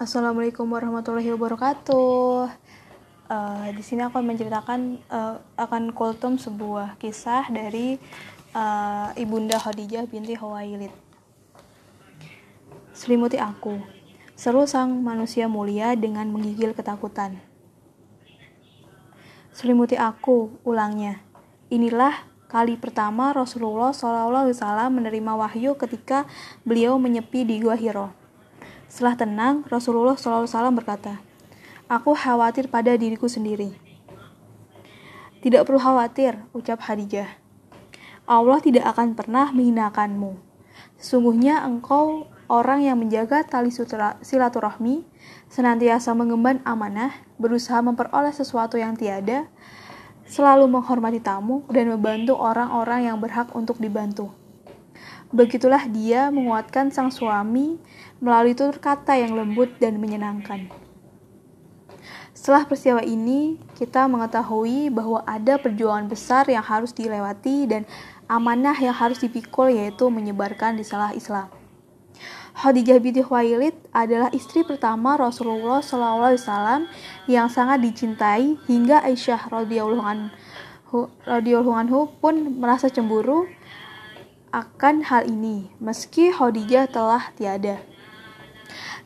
Assalamualaikum warahmatullahi wabarakatuh. Uh, di sini aku akan menceritakan uh, akan kultum sebuah kisah dari uh, ibunda Khadijah binti Huwailid. Selimuti aku, seru sang manusia mulia dengan menggigil ketakutan. Selimuti aku, ulangnya. Inilah kali pertama Rasulullah SAW menerima wahyu ketika beliau menyepi di Gua Hiro. Setelah tenang, Rasulullah SAW berkata, Aku khawatir pada diriku sendiri. Tidak perlu khawatir, ucap Khadijah. Allah tidak akan pernah menghinakanmu. Sesungguhnya engkau orang yang menjaga tali silaturahmi, senantiasa mengemban amanah, berusaha memperoleh sesuatu yang tiada, selalu menghormati tamu, dan membantu orang-orang yang berhak untuk dibantu. Begitulah dia menguatkan sang suami melalui tutur kata yang lembut dan menyenangkan. Setelah peristiwa ini, kita mengetahui bahwa ada perjuangan besar yang harus dilewati dan amanah yang harus dipikul yaitu menyebarkan risalah Islam. Khadijah binti Khuwailid adalah istri pertama Rasulullah SAW yang sangat dicintai hingga Aisyah radhiyallahu anhu pun merasa cemburu akan hal ini, meski Khadijah telah tiada.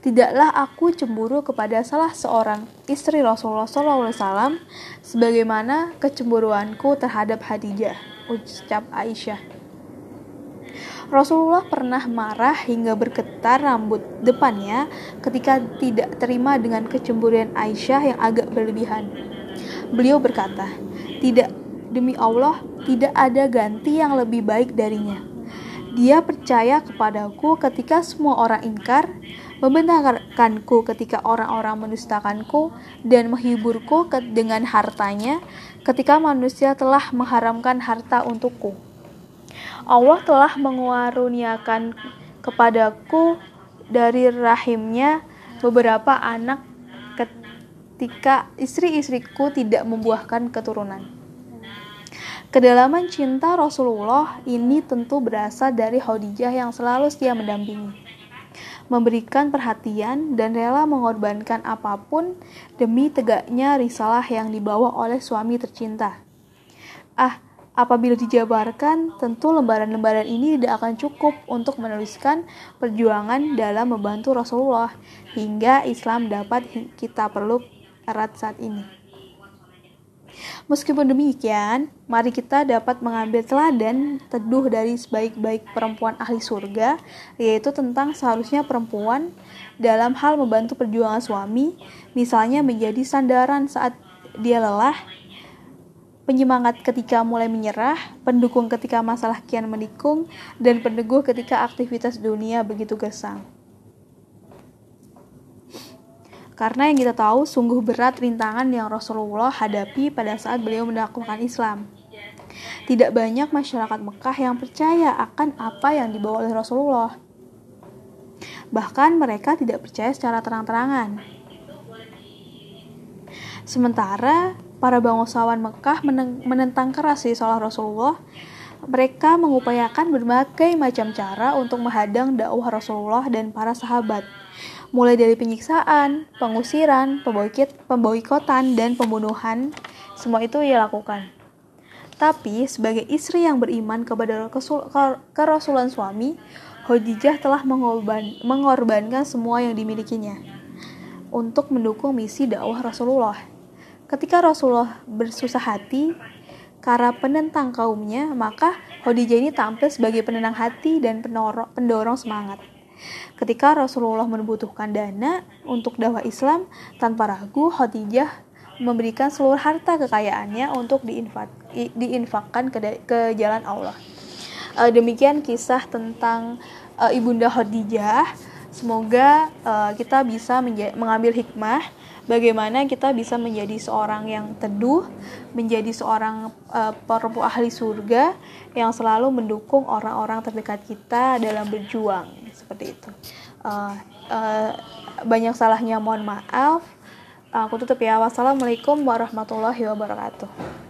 Tidaklah aku cemburu kepada salah seorang istri Rasulullah SAW sebagaimana kecemburuanku terhadap Khadijah, ucap Aisyah. Rasulullah pernah marah hingga bergetar rambut depannya ketika tidak terima dengan kecemburuan Aisyah yang agak berlebihan. Beliau berkata, "Tidak, demi Allah, tidak ada ganti yang lebih baik darinya." Dia percaya kepadaku ketika semua orang ingkar, membenarkanku ketika orang-orang mendustakanku, dan menghiburku dengan hartanya ketika manusia telah mengharamkan harta untukku. Allah telah mengaruniakan kepadaku dari rahimnya beberapa anak ketika istri-istriku tidak membuahkan keturunan. Kedalaman cinta Rasulullah ini tentu berasal dari Khadijah yang selalu setia mendampingi, memberikan perhatian dan rela mengorbankan apa pun demi tegaknya risalah yang dibawa oleh suami tercinta. Ah, apabila dijabarkan, tentu lembaran-lembaran ini tidak akan cukup untuk menuliskan perjuangan dalam membantu Rasulullah hingga Islam dapat kita perlu erat saat ini. Meskipun demikian, mari kita dapat mengambil teladan teduh dari sebaik-baik perempuan ahli surga, yaitu tentang seharusnya perempuan dalam hal membantu perjuangan suami, misalnya menjadi sandaran saat dia lelah, penyemangat ketika mulai menyerah, pendukung ketika masalah kian menikung, dan peneguh ketika aktivitas dunia begitu gesang. Karena yang kita tahu sungguh berat rintangan yang Rasulullah hadapi pada saat beliau mendakwahkan Islam. Tidak banyak masyarakat Mekah yang percaya akan apa yang dibawa oleh Rasulullah. Bahkan mereka tidak percaya secara terang-terangan. Sementara para bangsawan Mekah menentang keras risalah Rasulullah, mereka mengupayakan berbagai macam cara untuk menghadang dakwah Rasulullah dan para sahabat mulai dari penyiksaan, pengusiran, pemboikotan, dan pembunuhan, semua itu ia lakukan. Tapi sebagai istri yang beriman kepada kerasulan suami, Khadijah telah mengorban, mengorbankan semua yang dimilikinya untuk mendukung misi dakwah Rasulullah. Ketika Rasulullah bersusah hati karena penentang kaumnya, maka Khadijah ini tampil sebagai penenang hati dan pendorong semangat. Ketika Rasulullah membutuhkan dana untuk dakwah Islam, tanpa ragu Khadijah memberikan seluruh harta kekayaannya untuk diinfak, diinfakkan ke, ke jalan Allah. Uh, demikian kisah tentang uh, Ibunda Khadijah. Semoga uh, kita bisa mengambil hikmah bagaimana kita bisa menjadi seorang yang teduh, menjadi seorang uh, perempuan ahli surga yang selalu mendukung orang-orang terdekat kita dalam berjuang seperti itu. Uh, uh, banyak salahnya mohon maaf. Aku tutup ya. Wassalamualaikum warahmatullahi wabarakatuh.